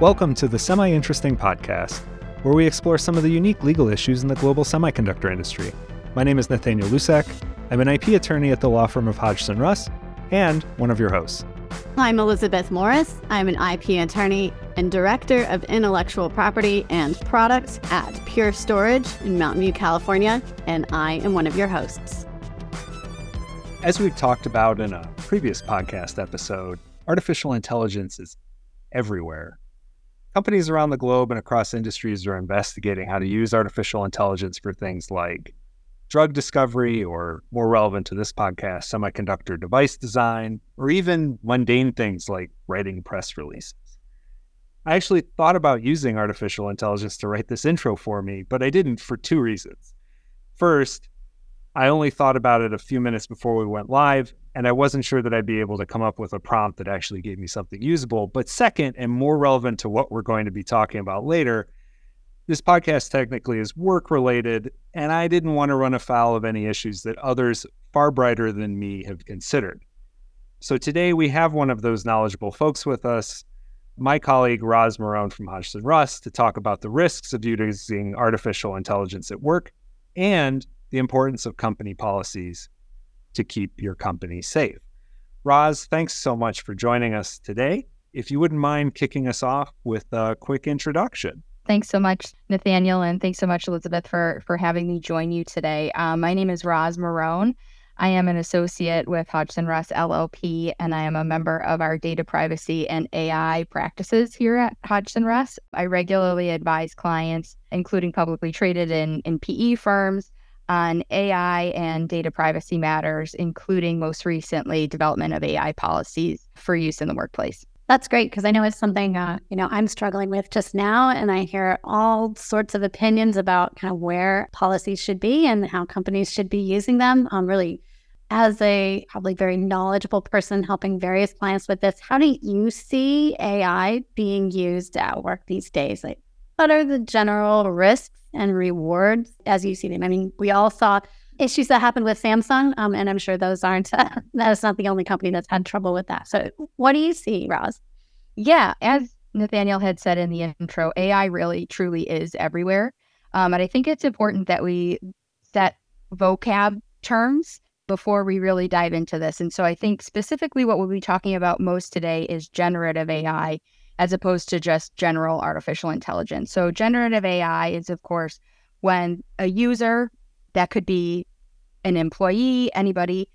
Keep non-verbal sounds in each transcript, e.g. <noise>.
Welcome to the Semi Interesting Podcast, where we explore some of the unique legal issues in the global semiconductor industry. My name is Nathaniel Lucek. I'm an IP attorney at the law firm of Hodgson Russ and one of your hosts. I'm Elizabeth Morris. I'm an IP attorney and director of intellectual property and products at Pure Storage in Mountain View, California, and I am one of your hosts. As we've talked about in a previous podcast episode, artificial intelligence is everywhere. Companies around the globe and across industries are investigating how to use artificial intelligence for things like drug discovery, or more relevant to this podcast, semiconductor device design, or even mundane things like writing press releases. I actually thought about using artificial intelligence to write this intro for me, but I didn't for two reasons. First, I only thought about it a few minutes before we went live, and I wasn't sure that I'd be able to come up with a prompt that actually gave me something usable. But second, and more relevant to what we're going to be talking about later, this podcast technically is work related, and I didn't want to run afoul of any issues that others far brighter than me have considered. So today we have one of those knowledgeable folks with us, my colleague Roz Marohn from Hodgson Russ, to talk about the risks of using artificial intelligence at work and the importance of company policies to keep your company safe. Roz, thanks so much for joining us today. If you wouldn't mind kicking us off with a quick introduction. Thanks so much, Nathaniel, and thanks so much, Elizabeth, for for having me join you today. Um, my name is Roz Marohn. I am an associate with Hodgson Russ LLP, and I am a member of our data privacy and AI practices here at Hodgson Russ. I regularly advise clients, including publicly traded in, in PE firms, on AI and data privacy matters, including most recently development of AI policies for use in the workplace. That's great because I know it's something uh, you know I'm struggling with just now, and I hear all sorts of opinions about kind of where policies should be and how companies should be using them. Um, really, as a probably very knowledgeable person helping various clients with this, how do you see AI being used at work these days? Like, what are the general risks and rewards as you see them? I mean, we all saw issues that happened with Samsung, um, and I'm sure those aren't. <laughs> That is not the only company that's had trouble with that. So, what do you see, Roz? Yeah, as Nathaniel had said in the intro, AI really truly is everywhere, um, and I think it's important that we set vocab terms before we really dive into this. And so, I think specifically what we'll be talking about most today is generative AI. As opposed to just general artificial intelligence. So, generative AI is, of course, when a user that could be an employee, anybody,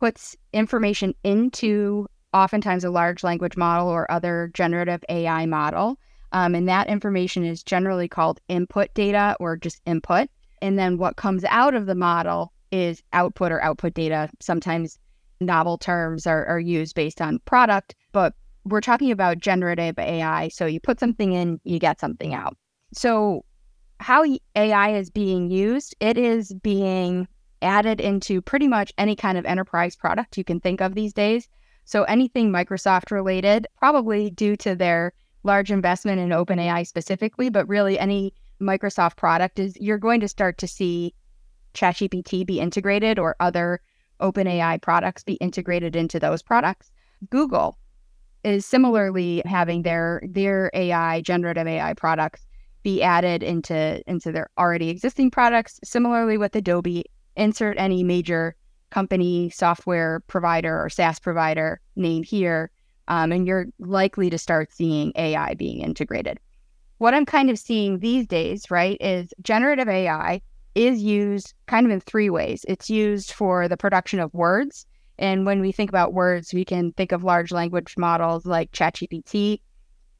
puts information into oftentimes a large language model or other generative AI model. Um, and that information is generally called input data or just input. And then what comes out of the model is output or output data. Sometimes novel terms are, are used based on product, but we're talking about generative AI. So you put something in, you get something out. So how AI is being used, it is being added into pretty much any kind of enterprise product you can think of these days. So anything Microsoft related, probably due to their large investment in OpenAI specifically, but really any Microsoft product is you're going to start to see ChatGPT be integrated or other OpenAI products be integrated into those products. Google is similarly having their their AI generative AI products be added into into their already existing products. Similarly with Adobe, insert any major company, software provider, or SaaS provider name here, um, and you're likely to start seeing AI being integrated. What I'm kind of seeing these days, right, is generative AI is used kind of in three ways. It's used for the production of words. And when we think about words, we can think of large language models like ChatGPT.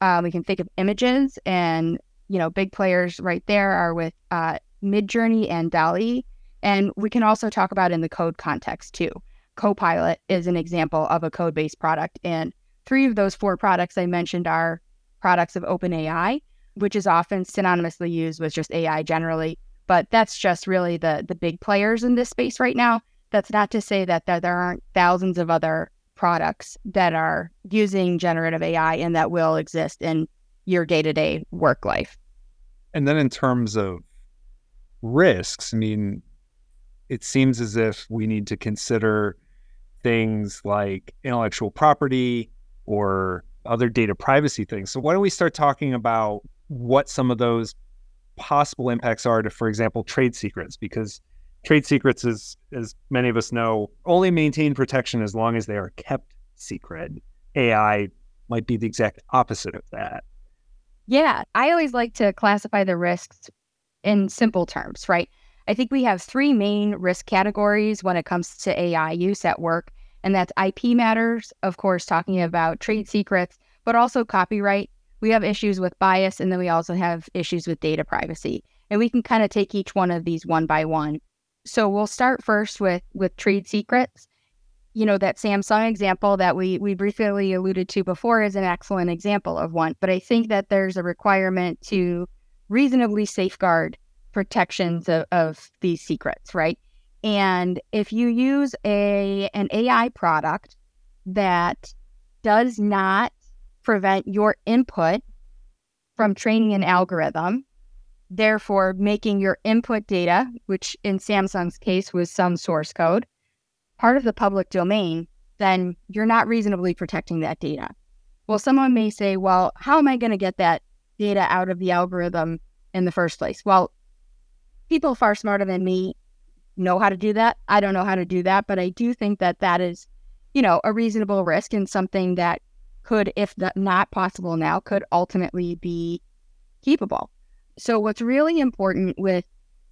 Um, we can think of images, and you know, big players right there are with uh, Midjourney and DALL-E. And we can also talk about in the code context too. Copilot is an example of a code based product. And three of those four products I mentioned are products of OpenAI, which is often synonymously used with just AI generally. But that's just really the, the big players in this space right now. That's not to say that, that there aren't thousands of other products that are using generative AI and that will exist in your day to day work life. And then in terms of risks, I mean, it seems as if we need to consider things like intellectual property or other data privacy things. So why don't we start talking about what some of those possible impacts are to, for example, trade secrets? Because trade secrets is, as many of us know, only maintain protection as long as they are kept secret. AI might be the exact opposite of that. Yeah, I always like to classify the risks in simple terms, right? I think we have three main risk categories when it comes to AI use at work, and that's IP matters, of course, talking about trade secrets, but also copyright. We have issues with bias, and then we also have issues with data privacy. And we can kind of take each one of these one by one. So we'll start first with with trade secrets you know that Samsung example that we we briefly alluded to before is an excellent example of one. But I think that there's a requirement to reasonably safeguard protections of, of these secrets, right? And if you use a an AI product that does not prevent your input from training an algorithm, therefore making your input data, which in Samsung's case was some source code, part of the public domain, then you're not reasonably protecting that data. Well, someone may say, well, how am I going to get that data out of the algorithm in the first place? Well, people far smarter than me know how to do that. I don't know how to do that, but I do think that that is, you know, a reasonable risk and something that could, if not possible now, could ultimately be keepable. So what's really important with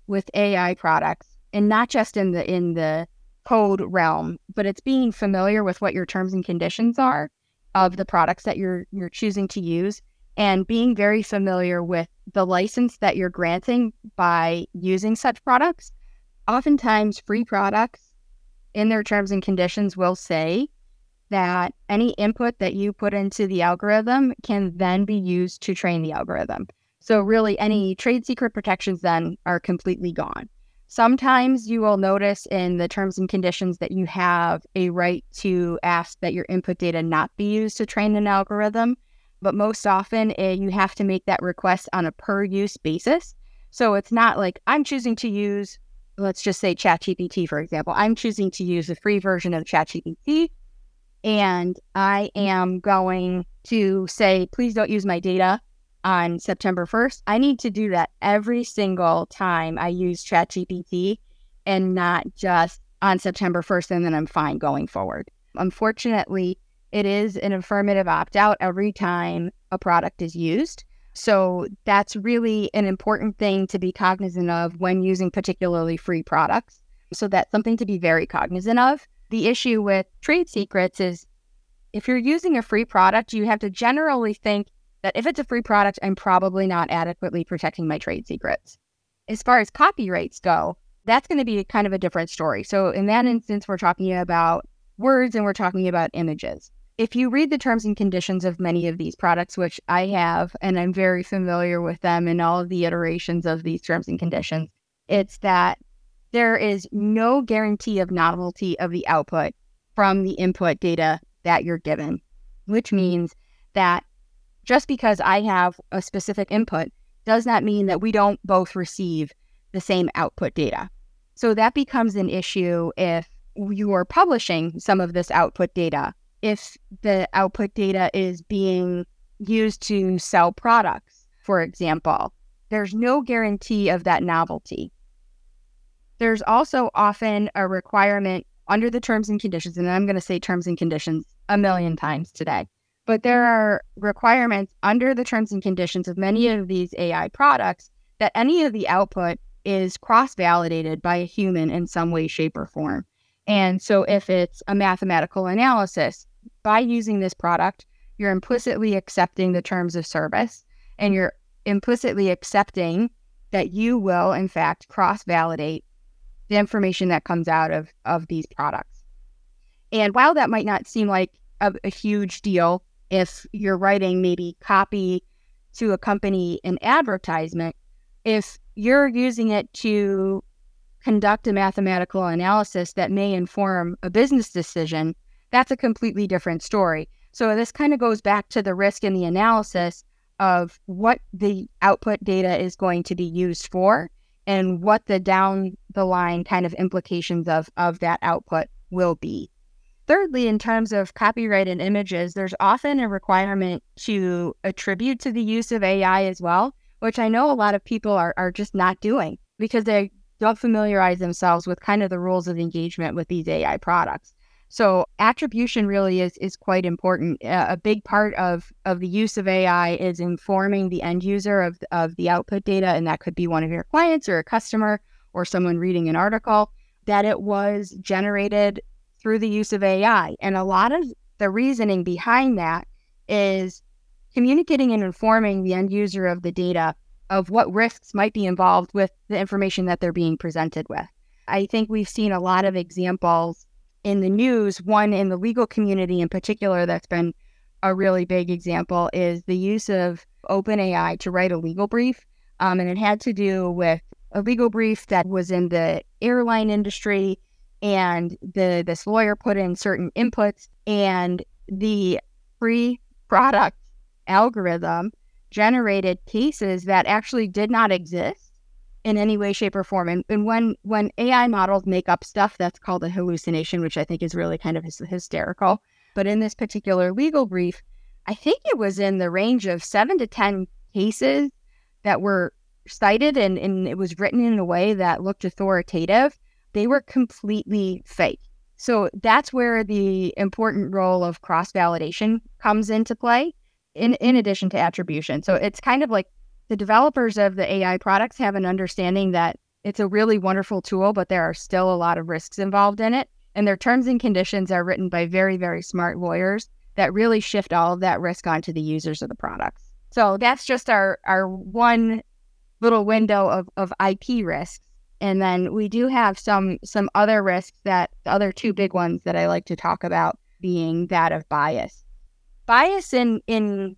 with AI products, and not just in the in the code realm, but it's being familiar with what your terms and conditions are of the products that you're you're choosing to use and being very familiar with the license that you're granting by using such products. Oftentimes free products in their terms and conditions will say that any input that you put into the algorithm can then be used to train the algorithm. So really any trade secret protections then are completely gone. Sometimes you will notice in the terms and conditions that you have a right to ask that your input data not be used to train an algorithm, but most often uh, you have to make that request on a per use basis. So it's not like I'm choosing to use, let's just say ChatGPT, for example. I'm choosing to use the free version of ChatGPT, and I am going to say, please don't use my data on September 1st, I need to do that every single time I use ChatGPT and not just on September 1st and then I'm fine going forward. Unfortunately, it is an affirmative opt out every time a product is used. So that's really an important thing to be cognizant of when using particularly free products. So that's something to be very cognizant of. The issue with trade secrets is if you're using a free product, you have to generally think that if it's a free product, I'm probably not adequately protecting my trade secrets. As far as copyrights go, that's going to be kind of a different story. So, in that instance, we're talking about words and we're talking about images. If you read the terms and conditions of many of these products, which I have, and I'm very familiar with them and all of the iterations of these terms and conditions, it's that there is no guarantee of novelty of the output from the input data that you're given, which means that just because I have a specific input does not mean that we don't both receive the same output data. So that becomes an issue if you are publishing some of this output data. If the output data is being used to sell products, for example, there's no guarantee of that novelty. There's also often a requirement under the terms and conditions, and I'm going to say terms and conditions a million times today but there are requirements under the terms and conditions of many of these AI products that any of the output is cross validated by a human in some way, shape, or form. And so if it's a mathematical analysis, by using this product, you're implicitly accepting the terms of service and you're implicitly accepting that you will, in fact, cross validate the information that comes out of, of these products. And while that might not seem like a, a huge deal if you're writing maybe copy to accompany an advertisement, if you're using it to conduct a mathematical analysis that may inform a business decision, that's a completely different story. So this kind of goes back to the risk in the analysis of what the output data is going to be used for and what the down the line kind of implications of, of that output will be. Thirdly, in terms of copyright and images, there's often a requirement to attribute to the use of AI as well, which I know a lot of people are, are just not doing because they don't familiarize themselves with kind of the rules of engagement with these AI products. So attribution really is is quite important. A big part of of the use of AI is informing the end user of of the output data, and that could be one of your clients or a customer or someone reading an article that it was generated through the use of AI. And a lot of the reasoning behind that is communicating and informing the end user of the data of what risks might be involved with the information that they're being presented with. I think we've seen a lot of examples in the news, one in the legal community in particular, that's been a really big example is the use of OpenAI to write a legal brief. Um, and it had to do with a legal brief that was in the airline industry. And the this lawyer put in certain inputs, and the free product algorithm generated cases that actually did not exist in any way, shape, or form. And, and when when AI models make up stuff, that's called a hallucination, which I think is really kind of hysterical. But in this particular legal brief, I think it was in the range of seven to ten cases that were cited, and, and it was written in a way that looked authoritative. They were completely fake. So that's where the important role of cross validation comes into play, in in addition to attribution. So it's kind of like the developers of the AI products have an understanding that it's a really wonderful tool, but there are still a lot of risks involved in it. And their terms and conditions are written by very, very smart lawyers that really shift all of that risk onto the users of the products. So that's just our, our one little window of, of IP risks. And then we do have some some other risks that the other two big ones that I like to talk about being that of bias. Bias in in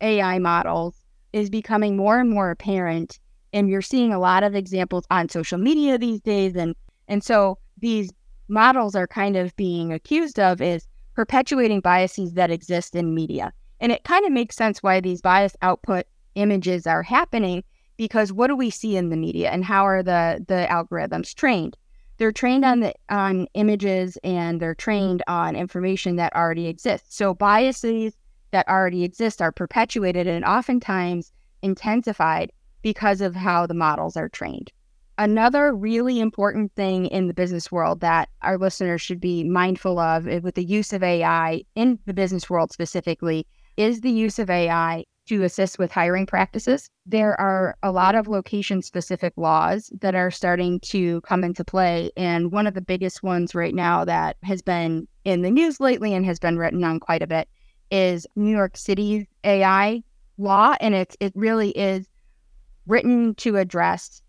AI models is becoming more and more apparent. And you're seeing a lot of examples on social media these days. And, and so these models are kind of being accused of is perpetuating biases that exist in media. And it kind of makes sense why these bias output images are happening because what do we see in the media and how are the the algorithms trained? They're trained on the on images and they're trained on information that already exists. So biases that already exist are perpetuated and oftentimes intensified because of how the models are trained. Another really important thing in the business world that our listeners should be mindful of eh, with the use of AI in the business world specifically is the use of AI to assist with hiring practices. There are a lot of location specific laws that are starting to come into play. And one of the biggest ones right now that has been in the news lately and has been written on quite a bit is New York City's AI law, and it it really is written to address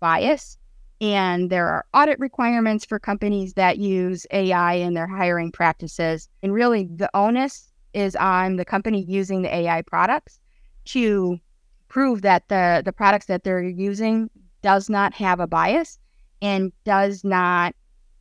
bias. And there are audit requirements for companies that use AI in their hiring practices. And really, the onus is on the company using the AI products to prove that the, the products that they're using does not have a bias and does not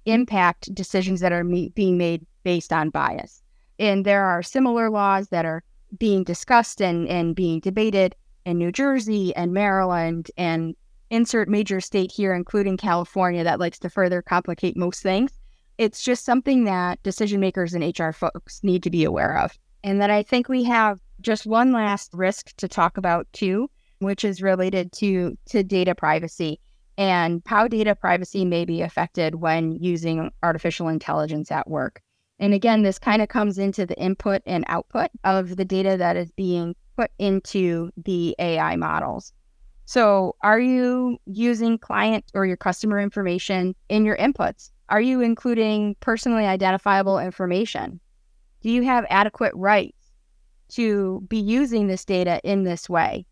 impact decisions that are me- being made based on bias. And there are similar laws that are being discussed and, and being debated in New Jersey and Maryland and insert major state here, including California, that likes to further complicate most things. It's just something that decision makers and HR folks need to be aware of. And then I think we have just one last risk to talk about too, which is related to, to data privacy and how data privacy may be affected when using artificial intelligence at work. And again, this kind of comes into the input and output of the data that is being put into the AI models. So, are you using client or your customer information in your inputs? Are you including personally identifiable information? Do you have adequate rights to be using this data in this way?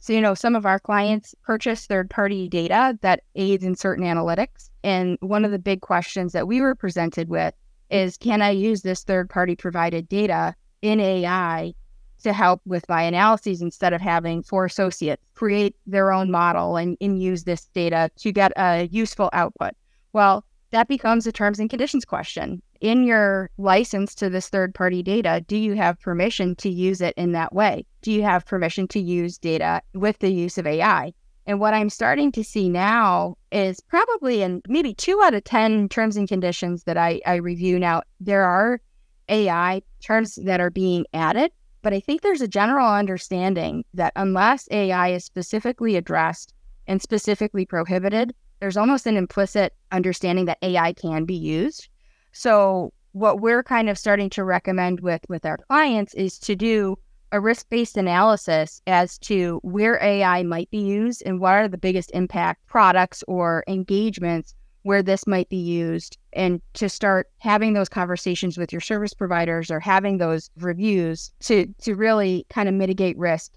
So, you know, some of our clients purchase third party data that aids in certain analytics. And one of the big questions that we were presented with is can I use this third party provided data in AI to help with my analyses instead of having four associates create their own model and, and use this data to get a useful output? Well, that becomes a terms and conditions question. In your license to this third party data, do you have permission to use it in that way? Do you have permission to use data with the use of AI? And what I'm starting to see now is probably in maybe two out of 10 terms and conditions that I, I review now, there are AI terms that are being added. But I think there's a general understanding that unless AI is specifically addressed and specifically prohibited, there's almost an implicit understanding that AI can be used. So what we're kind of starting to recommend with with our clients is to do a risk-based analysis as to where AI might be used and what are the biggest impact products or engagements where this might be used and to start having those conversations with your service providers or having those reviews to to really kind of mitigate risk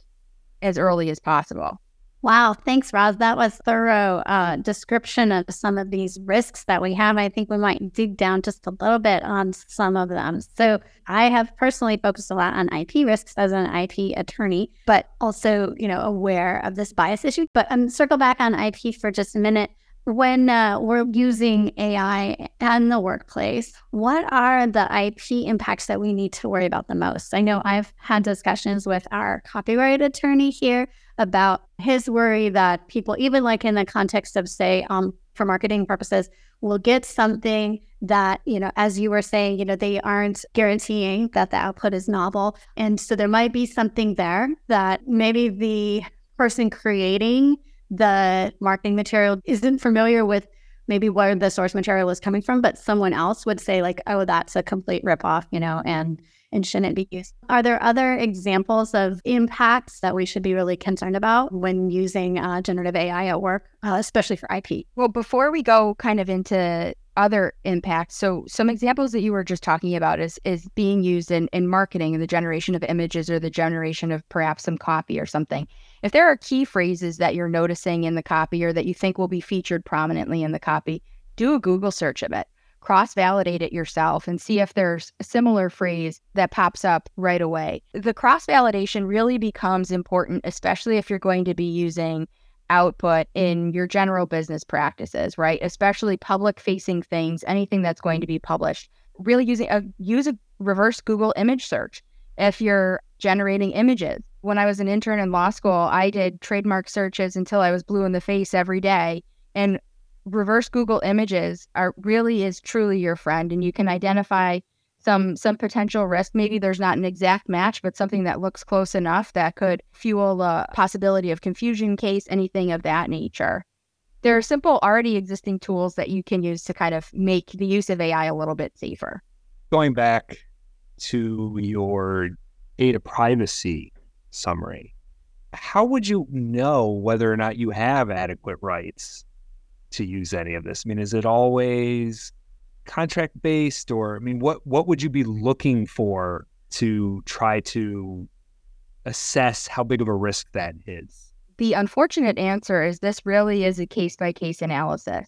as early as possible. Wow, thanks, Roz. That was thorough uh, description of some of these risks that we have. I think we might dig down just a little bit on some of them. So, I have personally focused a lot on IP risks as an IP attorney, but also, you know, aware of this bias issue. But um, circle back on IP for just a minute when uh, we're using AI in the workplace, what are the IP impacts that we need to worry about the most? I know I've had discussions with our copyright attorney here about his worry that people, even like in the context of, say, um, for marketing purposes, will get something that, you know, as you were saying, you know, they aren't guaranteeing that the output is novel. And so there might be something there that maybe the person creating the marketing material isn't familiar with maybe where the source material is coming from, but someone else would say like, oh, that's a complete ripoff, you know, and and shouldn't be used. Are there other examples of impacts that we should be really concerned about when using uh, generative AI at work, uh, especially for IP? Well, before we go kind of into other impacts. So some examples that you were just talking about is is being used in, in marketing and the generation of images or the generation of perhaps some copy or something. If there are key phrases that you're noticing in the copy or that you think will be featured prominently in the copy, do a Google search of it. Cross validate it yourself and see if there's a similar phrase that pops up right away. The cross validation really becomes important, especially if you're going to be using output in your general business practices, right? Especially public facing things, anything that's going to be published. Really using a use a reverse Google image search if you're generating images. When I was an intern in law school, I did trademark searches until I was blue in the face every day. And reverse Google images are really is truly your friend and you can identify some some potential risk. Maybe there's not an exact match, but something that looks close enough that could fuel a possibility of confusion case, anything of that nature. There are simple, already existing tools that you can use to kind of make the use of AI a little bit safer. Going back to your data privacy summary, how would you know whether or not you have adequate rights to use any of this? I mean, is it always contract based or I mean what what would you be looking for to try to assess how big of a risk that is? The unfortunate answer is this really is a case by case analysis.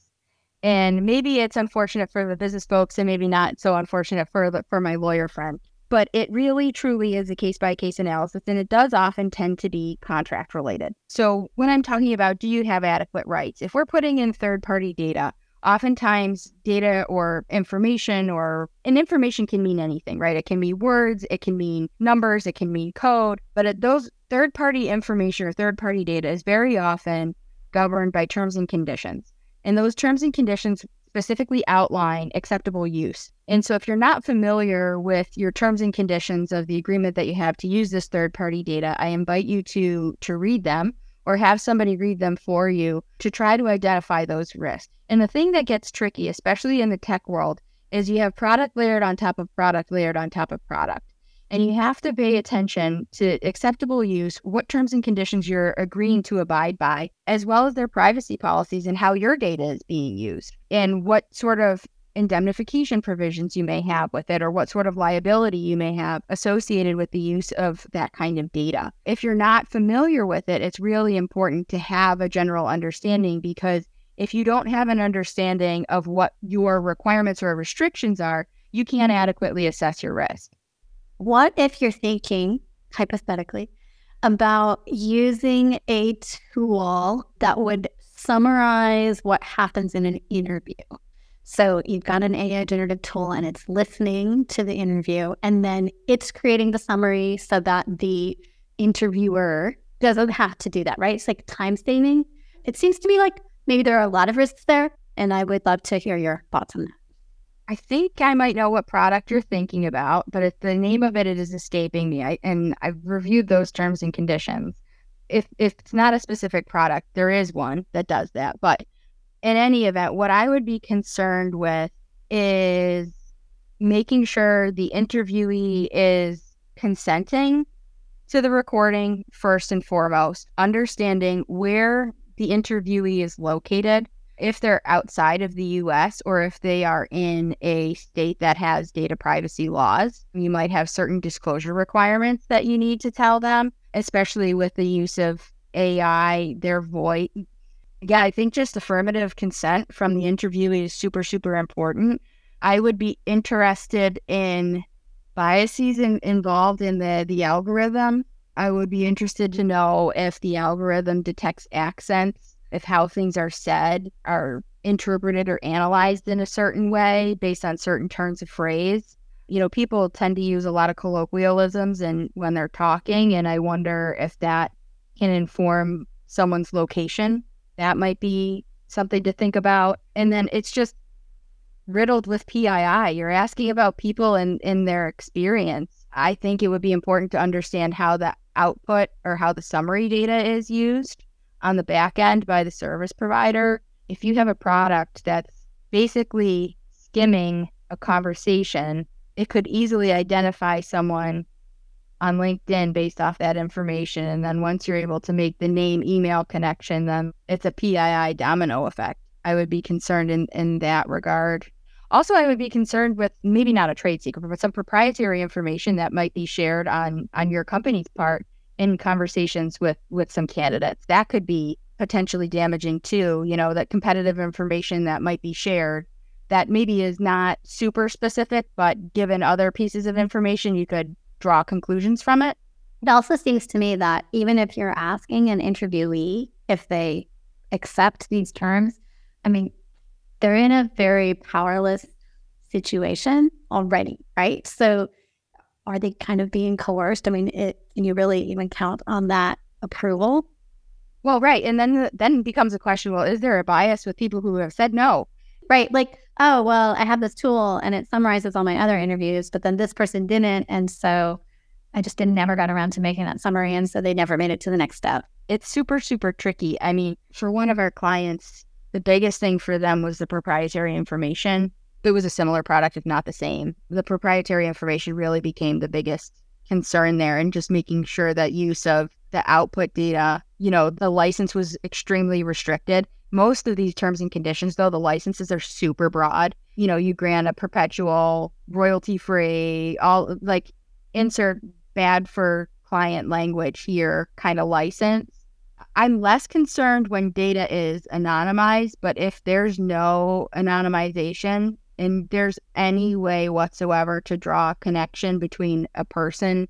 And maybe it's unfortunate for the business folks and maybe not so unfortunate for the, for my lawyer friend. But it really truly is a case by case analysis and it does often tend to be contract related. So when I'm talking about do you have adequate rights, if we're putting in third party data, oftentimes data or information or and information can mean anything right it can be words it can mean numbers it can mean code but those third party information or third party data is very often governed by terms and conditions and those terms and conditions specifically outline acceptable use and so if you're not familiar with your terms and conditions of the agreement that you have to use this third party data i invite you to to read them or have somebody read them for you to try to identify those risks. And the thing that gets tricky, especially in the tech world, is you have product layered on top of product layered on top of product. And you have to pay attention to acceptable use, what terms and conditions you're agreeing to abide by, as well as their privacy policies and how your data is being used, and what sort of indemnification provisions you may have with it or what sort of liability you may have associated with the use of that kind of data. If you're not familiar with it, it's really important to have a general understanding because if you don't have an understanding of what your requirements or restrictions are, you can't adequately assess your risk. What if you're thinking, hypothetically, about using a tool that would summarize what happens in an interview? So you've got an AI generative tool and it's listening to the interview and then it's creating the summary so that the interviewer doesn't have to do that, right? It's like time saving. It seems to me like maybe there are a lot of risks there, and I would love to hear your thoughts on that. I think I might know what product you're mm-hmm. thinking about, but if the name of it, it is escaping me. I, and I've reviewed those terms and conditions. If if it's not a specific product, there is one that does that. But in any event, what I would be concerned with is making sure the interviewee is consenting to the recording first and foremost, understanding where the interviewee is located, if they're outside of the US or if they are in a state that has data privacy laws. You might have certain disclosure requirements that you need to tell them, especially with the use of AI, their voice. Yeah, I think just affirmative consent from the interviewee is super, super important. I would be interested in biases in, involved in the, the algorithm. I would be interested to know if the algorithm detects accents, if how things are said are interpreted or analyzed in a certain way based on certain turns of phrase. You know, people tend to use a lot of colloquialisms and when they're talking, and I wonder if that can inform someone's location. That might be something to think about. And then it's just riddled with PII. You're asking about people and in, in their experience. I think it would be important to understand how the output or how the summary data is used on the back end by the service provider. If you have a product that's basically skimming a conversation, it could easily identify someone on LinkedIn based off that information. And then once you're able to make the name email connection, then it's a PII domino effect. I would be concerned in, in that regard. Also, I would be concerned with maybe not a trade secret, but some proprietary information that might be shared on on your company's part in conversations with with some candidates. That could be potentially damaging too. You know, that competitive information that might be shared that maybe is not super specific, but given other pieces of information, you could draw conclusions from it. It also seems to me that even if you're asking an interviewee if they accept these terms, I mean, they're in a very powerless situation already, right? So are they kind of being coerced? I mean, it, can you really even count on that approval? Well, right, and then then becomes a question. Well, is there a bias with people who have said no? Right, like oh well, I have this tool and it summarizes all my other interviews, but then this person didn't, and so I just didn't never got around to making that summary, and so they never made it to the next step. It's super super tricky. I mean, for one of our clients, the biggest thing for them was the proprietary information. It was a similar product, if not the same. The proprietary information really became the biggest concern there, and just making sure that use of the output data, you know, the license was extremely restricted. Most of these terms and conditions, though, the licenses are super broad. You know, you grant a perpetual, royalty free, all like insert bad for client language here kind of license I'm less concerned when data is anonymized, but if there's no anonymization and there's any way whatsoever to draw a connection between a person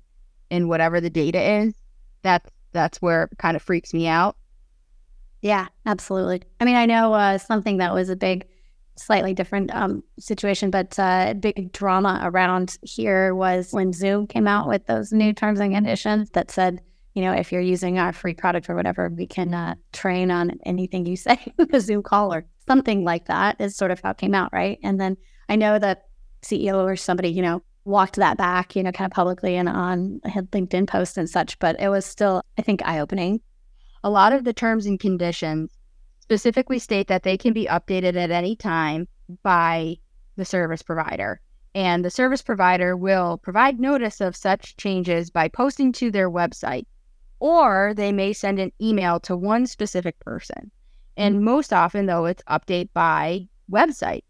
and whatever the data is, that's that's where it kind of freaks me out. Yeah, absolutely. I mean, I know uh, something that was a big, slightly different um, situation, but uh, big drama around here was when Zoom came out with those new terms and conditions that said you know, if you're using our free product or whatever, we can uh, train on anything you say <laughs> a Zoom call or something like that is sort of how it came out, right? And then I know that CEO or somebody, you know, walked that back, you know, kind of publicly and on LinkedIn posts and such, but it was still, I think, eye opening. A lot of the terms and conditions specifically state that they can be updated at any time by the service provider. And the service provider will provide notice of such changes by posting to their website or they may send an email to one specific person. And mm-hmm. most often, though, it's update by website.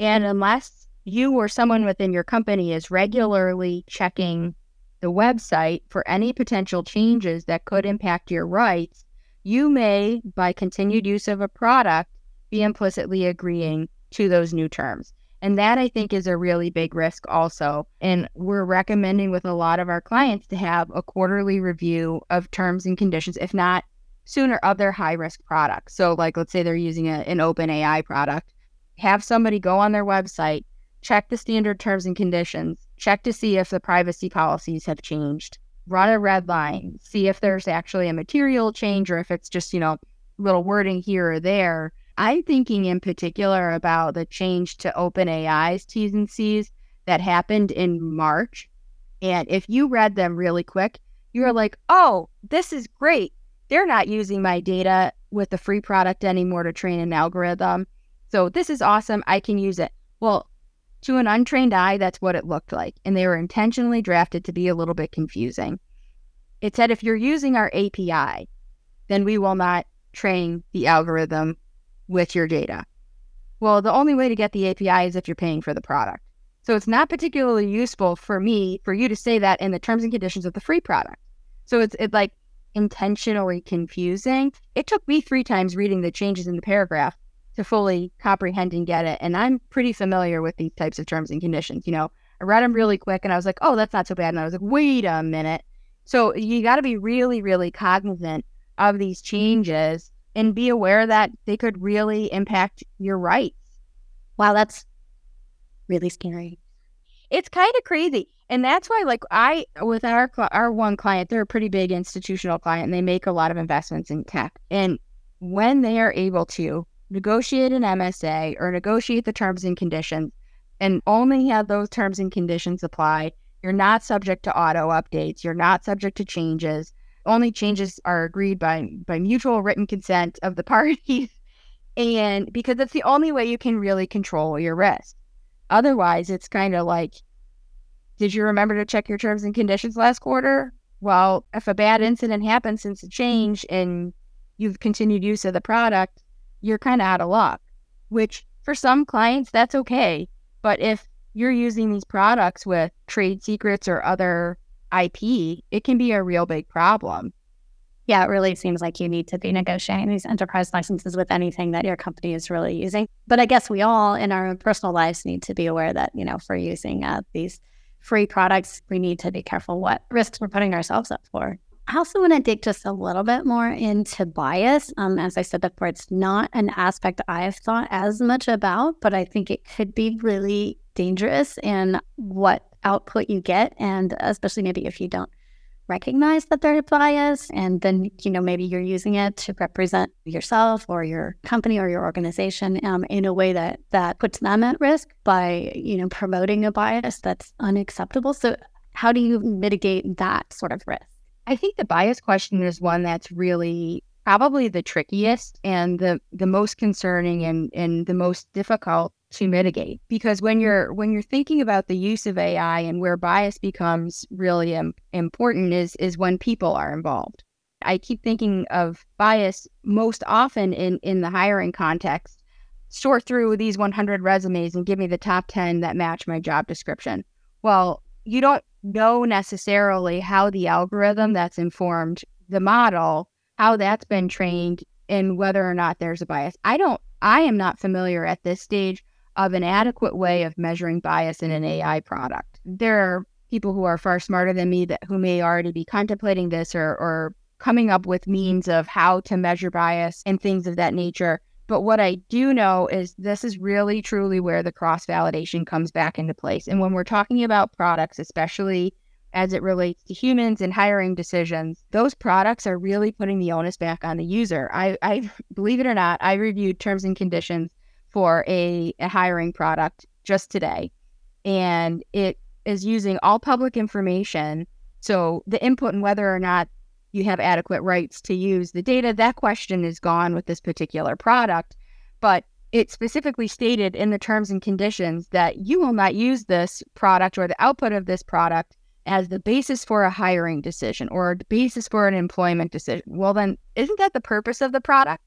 And unless you or someone within your company is regularly checking the website for any potential changes that could impact your rights, you may, by continued use of a product, be implicitly agreeing to those new terms. And that I think is a really big risk also. And we're recommending with a lot of our clients to have a quarterly review of terms and conditions, if not sooner, of their high risk products. So, like, let's say they're using a, an open AI product, have somebody go on their website, check the standard terms and conditions, check to see if the privacy policies have changed, run a red line, see if there's actually a material change or if it's just, you know, little wording here or there. I'm thinking in particular about the change to OpenAI's T's and C's that happened in March. And if you read them really quick, you're mm-hmm. like, oh, this is great. They're not using my data with the free product anymore to train an algorithm. So this is awesome. I can use it. Well, to an untrained eye, that's what it looked like. And they were intentionally drafted to be a little bit confusing. It said if you're using our API, then we will not train the algorithm with your data. Well, the only way to get the API is if you're paying for the product. So it's not particularly useful for me for you to say that in the terms and conditions of the free product. So it's it like intentionally confusing. It took me three times reading the changes in the paragraph to fully comprehend and get it. And I'm pretty familiar with these types of terms and conditions. You know, I read them really quick and I was like, oh, that's not so bad. And I was like, wait a minute. So you got to be really, really cognizant of these mm-hmm. changes and be aware that they could really impact your rights. Wow, that's really scary. It's kind of crazy. And that's why, like, I, with our, our one client, they're a pretty big institutional client and they make a lot of investments in tech. And when they are able to negotiate an MSA or negotiate the terms and conditions and only have those terms and conditions apply, you're not subject to auto updates. You're not subject to changes. Only changes are agreed by by mutual written consent of the <laughs> parties. And because it's the only way you can really control your risk. Otherwise, it's kind of like, did you remember to check your terms and conditions last quarter? Well, if a bad incident happens since the change and you've continued use of the product, you're kind of out of luck, which for some clients, that's okay. But if you're using these products with trade secrets or other IP, it can be a real big problem. Yeah, it really seems like you need to be negotiating these enterprise licenses with anything that your company is really using. But I guess we all in our own personal lives need to be aware that, you know, for using uh, these free products, we need to be careful what risks we're putting ourselves up for. I also want to dig just a little bit more into bias. Um, as I said before, it's not an aspect I've thought as much about, but I think it could be really dangerous in what output you get. And especially maybe if you don't recognize that there's bias and then you know maybe you're using it to represent yourself or your company or your organization um, in a way that that puts them at risk by you know promoting a bias that's unacceptable so how do you mitigate that sort of risk I think the bias question is one that's really probably the trickiest and the the most concerning and and the most difficult to mitigate because when mm-hmm. you're when you're thinking about the use of AI and where bias becomes really Im- important is is when people are involved. I keep thinking of bias most often in in the hiring context. Sort through these 100 resumes and give me the top 10 that match my job description. Well, you don't know necessarily how the algorithm that's informed the model, how that's been trained, and whether or not there's a bias. I don't, I am not familiar at this stage of an adequate way of measuring bias in an AI product. There are people who are far smarter than me that who may already be contemplating this or, or coming up with means of how to measure bias and things of that nature. But what I do know is this is really truly where the cross validation comes back into place. And when we're talking about products, especially as it relates to humans and hiring decisions, those products are really putting the onus back on the user. I, I believe it or not, I reviewed terms and conditions for a, a hiring product just today, and it is using all public information. So the input and whether or not you have adequate rights to use the data. That question is gone with this particular product, but it specifically stated in the terms and conditions that you will not use this product or the output of this product as the basis for a hiring decision or the basis for an employment decision. Well, then, isn't that the purpose of the product?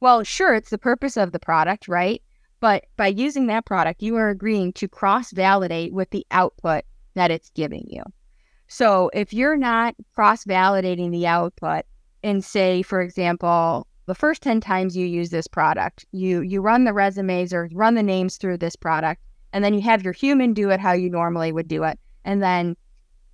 Well, sure, it's the purpose of the product, right? But by using that product, you are agreeing to cross validate with the output that it's giving you. So if you're not cross validating the output and say, for example, the first 10 times you use this product, you you run the resumes or run the names through this product, and then you have your human do it how you normally would do it. And then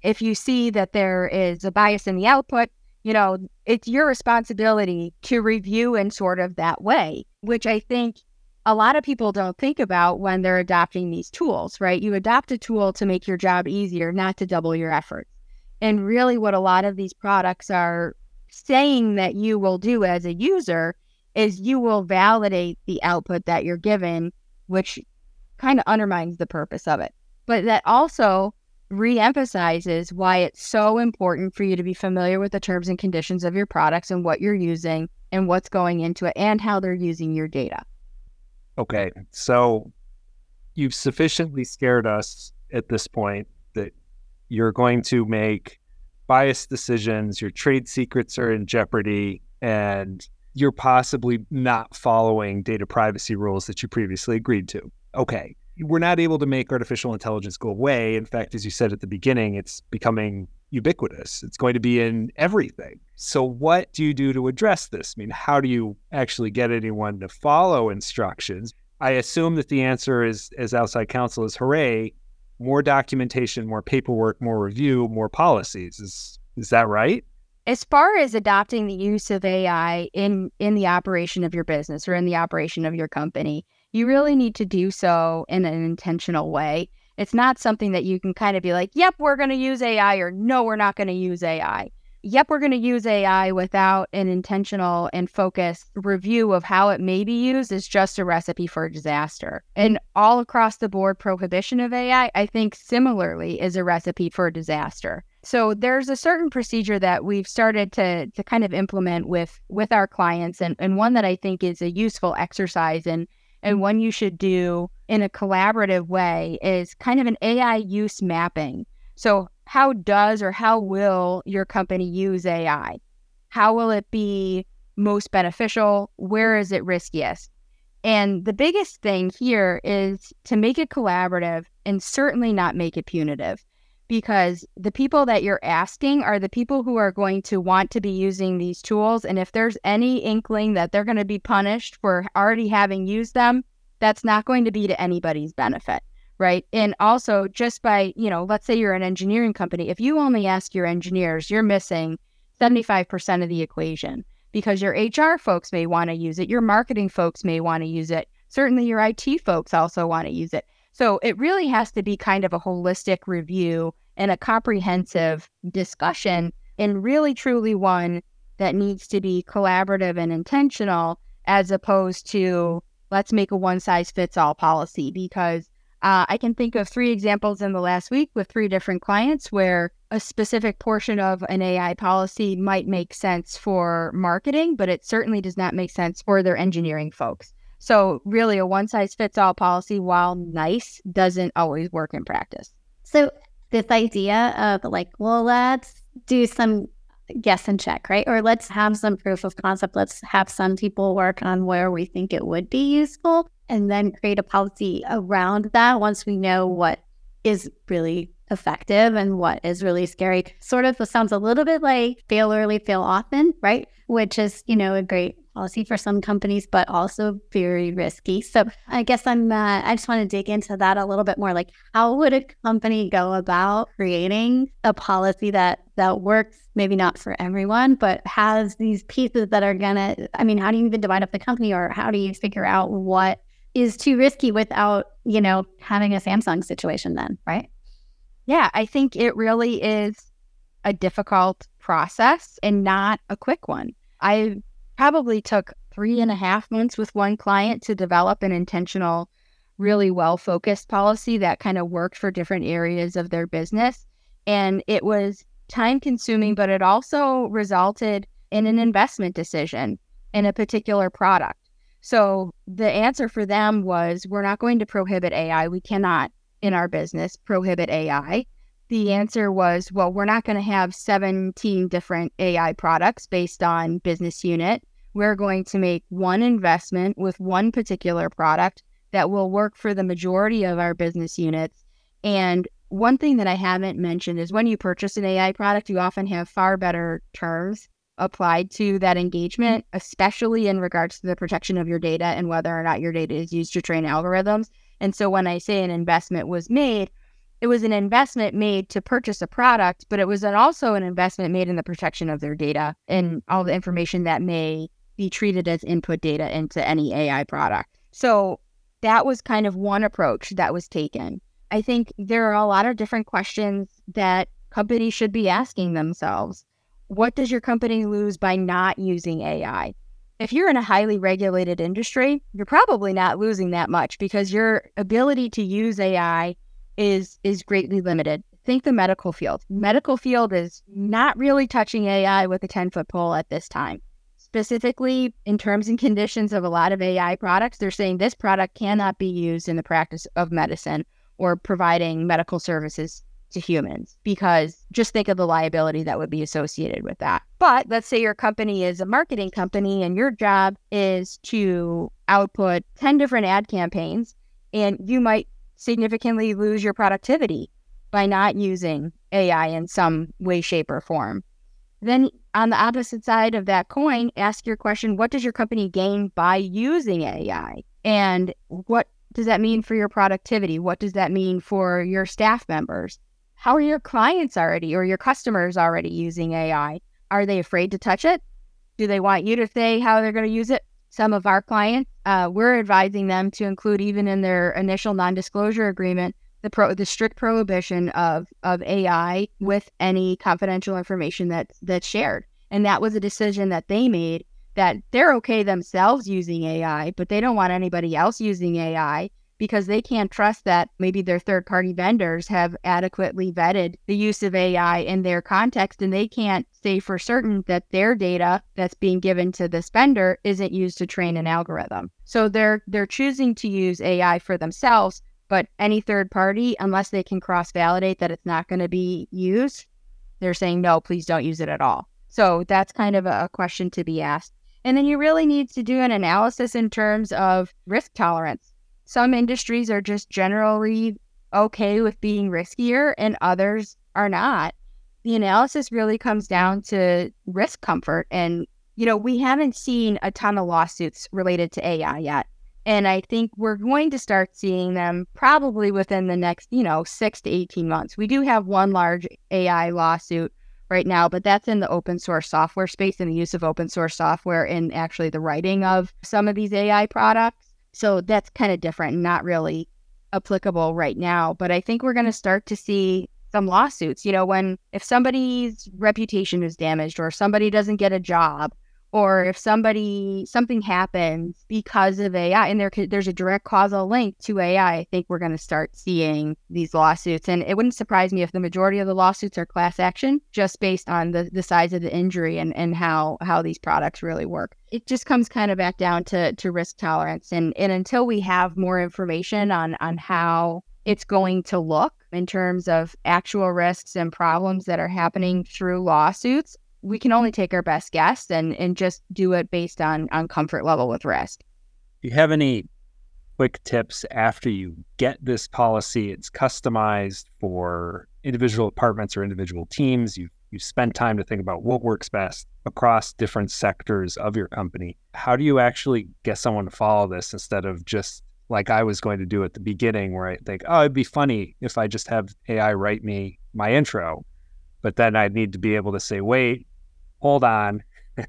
if you see that there is a bias in the output, you know, it's your responsibility to review in sort of that way, which I think a lot of people don't think about when they're adopting these tools, right? You adopt a tool to make your job easier, not to double your efforts. And really, what a lot of these products are saying that you will do as a user is you will validate the output that you're given, which kind of undermines the purpose of it. But that also reemphasizes why it's so important for you to be familiar with the terms and conditions of your products and what you're using and what's going into it and how they're using your data. Okay. So you've sufficiently scared us at this point that you're going to make biased decisions, your trade secrets are in jeopardy, and you're possibly not following data privacy rules that you previously agreed to. Okay. We're not able to make artificial intelligence go away. In fact, as you said at the beginning, it's becoming ubiquitous. It's going to be in everything. So, what do you do to address this? I mean, how do you actually get anyone to follow instructions? I assume that the answer is, as outside counsel, is hooray, more documentation, more paperwork, more review, more policies. Is is that right? As far as adopting the use of AI in in the operation of your business or in the operation of your company, you really need to do so in an intentional way. It's not something that you can kind of be like, "Yep, we're going to use AI," or "No, we're not going to use AI." yep, we're going to use AI without an intentional and focused review of how it may be used is just a recipe for disaster. And all across the board prohibition of AI, I think similarly is a recipe for disaster. So there's a certain procedure that we've started to to kind of implement with with our clients and, and one that I think is a useful exercise and Mm-hmm. and one you should do in a collaborative way is kind of an AI use mapping. So how does or how will your company use AI? How will it be most beneficial? Where is it riskiest? And the biggest thing here is to make it collaborative and certainly not make it punitive because the people that you're asking are the people who are going to want to be using these tools. And if there's any inkling that they're going to be punished for already having used them, that's not going to be to anybody's benefit right? And also, just by, you know, let's say you're an engineering company, if you only ask your engineers, you're missing 75% of the equation because your HR folks may want to use it, your marketing folks may want to use it, certainly your IT folks also want to use it. So it really has to be kind of a holistic review and a comprehensive discussion, and really truly one that needs to be collaborative and intentional as opposed to let's make a one size fits all policy because uh, I can think of three examples in the last week with three different clients where a specific portion of an AI policy might make sense for marketing, but it certainly does not make sense for their engineering folks. So, really, a one size fits all policy, while nice, doesn't always work in practice. So, this idea of like, well, let's do some guess and check, right? Or let's have some proof of concept. Let's have some people work on where we think it would be useful and then create a policy around that once we know what is really effective and what is really scary. Sort of sounds a little bit like fail early, fail often, right? Which is, you know, a great policy for some companies, but also very risky. So I guess I'm, uh, I just want to dig into that a little bit more. Like, how would a company go about creating a policy that that works? Maybe not for everyone, but has these pieces that are gonna. I mean, how do you even divide up the company, or how do you figure out what is too risky without, you know, having a Samsung situation? Then, right? Yeah, I think it really is a difficult process and not a quick one. I probably took three and a half months with one client to develop an intentional, really well focused policy that kind of worked for different areas of their business. And it was time consuming, but it also resulted in an investment decision in a particular product. So the answer for them was we're not going to prohibit AI. We cannot in our business prohibit AI. The answer was, well, we're not going to have 17 different AI products based on business unit. We're going to make one investment with one particular product that will work for the majority of our business units. And one thing that I haven't mentioned is when you purchase an AI product, you often have far better terms applied to that engagement, especially in regards to the protection of your data and whether or not your data is used to train algorithms. And so when I say an investment was made, it was an investment made to purchase a product, but it was an also an investment made in the protection of their data and all the information that may be treated as input data into any AI product. So that was kind of one approach that was taken. I think there are a lot of different questions that companies should be asking themselves. What does your company lose by not using AI? if you're in a highly regulated industry, you're probably not losing that much because your ability to use AI is is greatly limited. Think the medical field. Medical field is not really touching AI with a 10 foot pole at this time. Specifically, in terms and conditions of a lot of AI products, they're saying this product cannot be used in the practice of medicine or providing medical services to humans because just think of the liability that would be associated with that. But let's say your company is a marketing company and your job is to output 10 different ad campaigns and you might significantly lose your productivity by not using AI in some way, shape, or form. Then on the opposite side of that coin, ask your question what does your company gain by using AI? And what does that mean for your productivity? What does that mean for your staff members? How are your clients already or your customers already using AI? Are they afraid to touch it? Do they want you to say how they're going to use it? Some of our clients, uh, we're advising them to include even in their initial non-disclosure agreement the pro the strict prohibition of of AI with any confidential information that's that's shared. And that was a decision that they made that they're okay themselves using AI, but they don't want anybody else using AI because they can't trust that maybe their third party vendors have adequately vetted the use of AI in their context and they can't say for certain that their data that's being given to this vendor isn't used to train an algorithm. So they're they're choosing to use AI for themselves, but any third party unless they can cross validate that it's not going to be used, they're saying no, please don't use it at all. So that's kind of a question to be asked. And then you really need to do an analysis in terms of risk tolerance some industries are just generally okay with being riskier and others are not. The analysis really comes down to risk comfort. And, you know, we haven't seen a ton of lawsuits related to AI yet. And I think we're going to start seeing them probably within the next, you know, six to 18 months. We do have one large AI lawsuit right now, but that's in the open source software space and the use of open source software in actually the writing of some of these AI products. So that's kind of different, not really applicable right now. But I think we're going to start to see some lawsuits. You know, when if somebody's reputation is damaged or somebody doesn't get a job or if somebody something happens because of AI and there there's a direct causal link to AI, I think we're going to start seeing these lawsuits. And it wouldn't surprise me if the majority of the lawsuits are class action, just based on the, the size of the injury and, and how how these products really work. It just comes kind of back down to to risk tolerance. And and until we have more information on on how it's going to look in terms of actual risks and problems that are happening through lawsuits, we can only take our best guess and and just do it based on on comfort level with risk. Do you have any quick tips after you get this policy? It's customized for individual departments or individual teams. You you spend time to think about what works best across different sectors of your company. How do you actually get someone to follow this instead of just like I was going to do at the beginning, where I think, oh, it'd be funny if I just have AI write me my intro. But then I'd need to be able to say, wait, hold on. <laughs>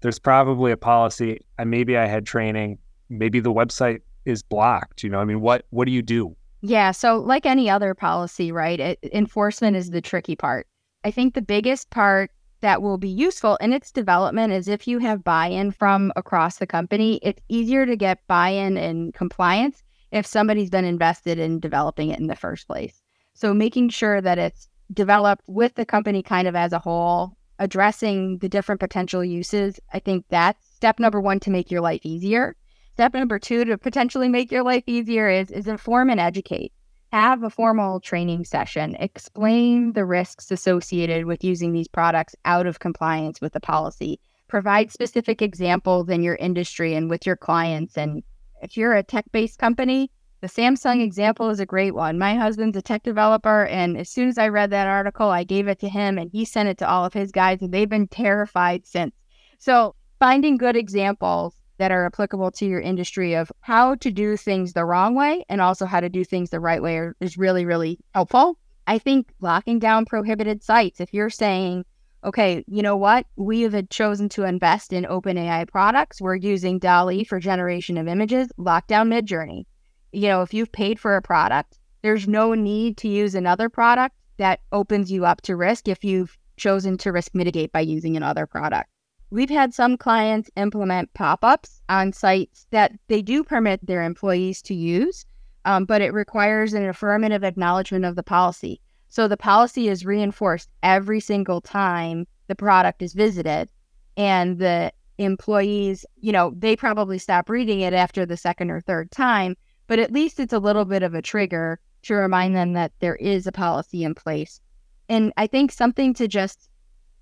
There's probably a policy. And maybe I had training. Maybe the website is blocked. You know, I mean, what what do you do? Yeah. So, like any other policy, right? It, enforcement is the tricky part. I think the biggest part that will be useful in its development is if you have buy in from across the company, it's easier to get buy in and compliance if somebody's been invested in developing it in the first place. So, making sure that it's developed with the company kind of as a whole addressing the different potential uses, I think that's step number one to make your life easier. Step number two to potentially make your life easier is, is inform and educate. Have a formal training session. Explain the risks associated with using these products out of compliance with the policy. Provide specific examples in your industry and with your clients. And if you're a tech based company, the Samsung mm-hmm. example is a great one. My husband's a tech developer, and as soon as I read that article, I gave it to him and he sent it to all of his guys, and they've been terrified since. So, finding good examples that are applicable to your industry of how to do things the wrong way and also how to do things the right way is really, really helpful. I think locking down prohibited sites, if you're saying, okay, you know what? We have chosen to invest in OpenAI products. We're using DALL-E for generation of images, lock down Midjourney you know, if you've paid for a product, there's no need to use another product that opens you up to risk if you've chosen to risk mitigate by using another product. we've had some clients implement pop ups on sites that they do permit their employees to use, um, but it requires an affirmative acknowledgement of the policy. So the policy is reinforced every single time the product is visited. And the employees, you know, they probably stop reading it after the second or third time, but at least it's a little bit of a trigger to remind them that there is a policy in place. And I think something to just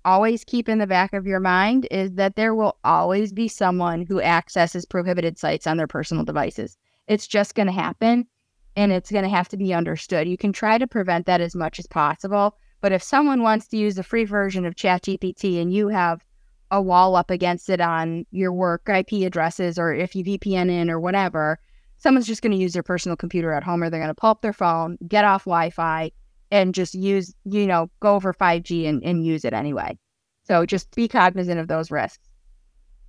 always keep in the back of your mind is that there will always be someone who accesses prohibited sites on their personal devices. It's just going to happen and it's going to have to be understood. You can try to prevent that as much as possible. But if someone wants to use the free version of ChatGPT and you have a wall up against it on your work IP addresses or if you VPN in or whatever, someone's just going to use their personal computer at home or they're going to pull up their phone, get off Wi Fi, and just use, you know, go over 5G and, and use it anyway. So just be cognizant of those risks.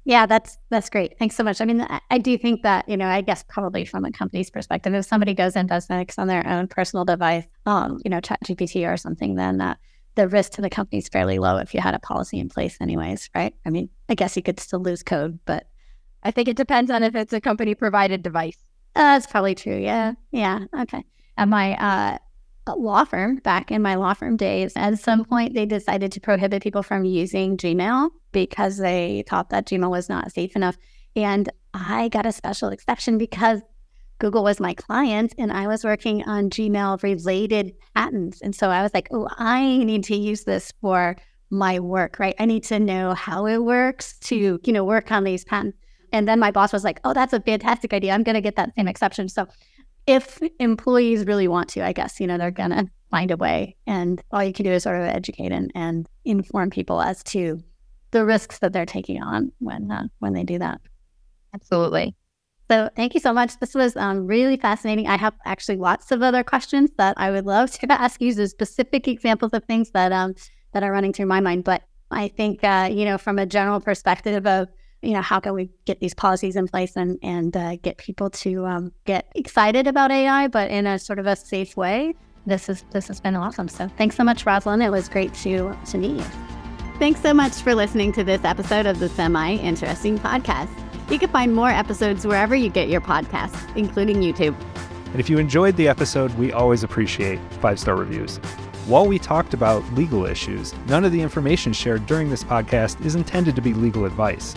Yeah, that's that's great. Thanks so much. I mean, I, I, do think that you know, I guess probably from a company's perspective, if somebody goes and does Linux on their own personal device, um, you know, Chat GPT or something, then uh, the risk to the company is fairly low if you had a policy in place, anyways, right? I mean, I guess you could still lose code, but I think it depends on if it's a company provided device. Uh, that's probably true. Yeah, yeah. Okay. At my uh, law firm back in my law firm days. At some point, they decided to prohibit people from using Gmail because they thought that Gmail was not safe enough. And I got a special exception because Google was my client and I was working on Gmail related patents. And so I was like, oh, I need to use this for my work, right? I need to know how it works to, you know, work on these patents. And then my boss was like, oh, that's a fantastic idea. I'm going to get that same exception. So if employees really want to, I guess, you know, they're going to find a way. And all you can do is sort of educate and, and inform people as to the risks that they're taking on when uh, when they do that. Absolutely. So thank you so much. This was um, really fascinating. I have actually lots of other questions that I would love <laughs> to ask you. So specific examples of things that um, that are running through my mind. But I think uh, you know, from a general perspective of you know, how can we get these policies in place and and uh, get people to um, get excited about AI, but in a sort of a safe way? This is this has been awesome. So thanks so much, Rosellen. It was great to to meet you. Thanks so much for listening to this episode of the Semi Interesting Podcast. You can find more episodes wherever you get your podcasts, including YouTube. And if you enjoyed the episode, we always appreciate five star reviews. While we talked about legal issues, none of the information shared during this podcast is intended to be legal advice.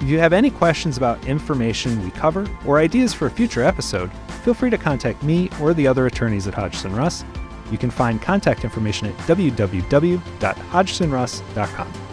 If you have any questions about information we cover or ideas for a future episode, feel free to contact me or the other attorneys at Hodgson Russ. You can find contact information at www.hodgsonruss.com.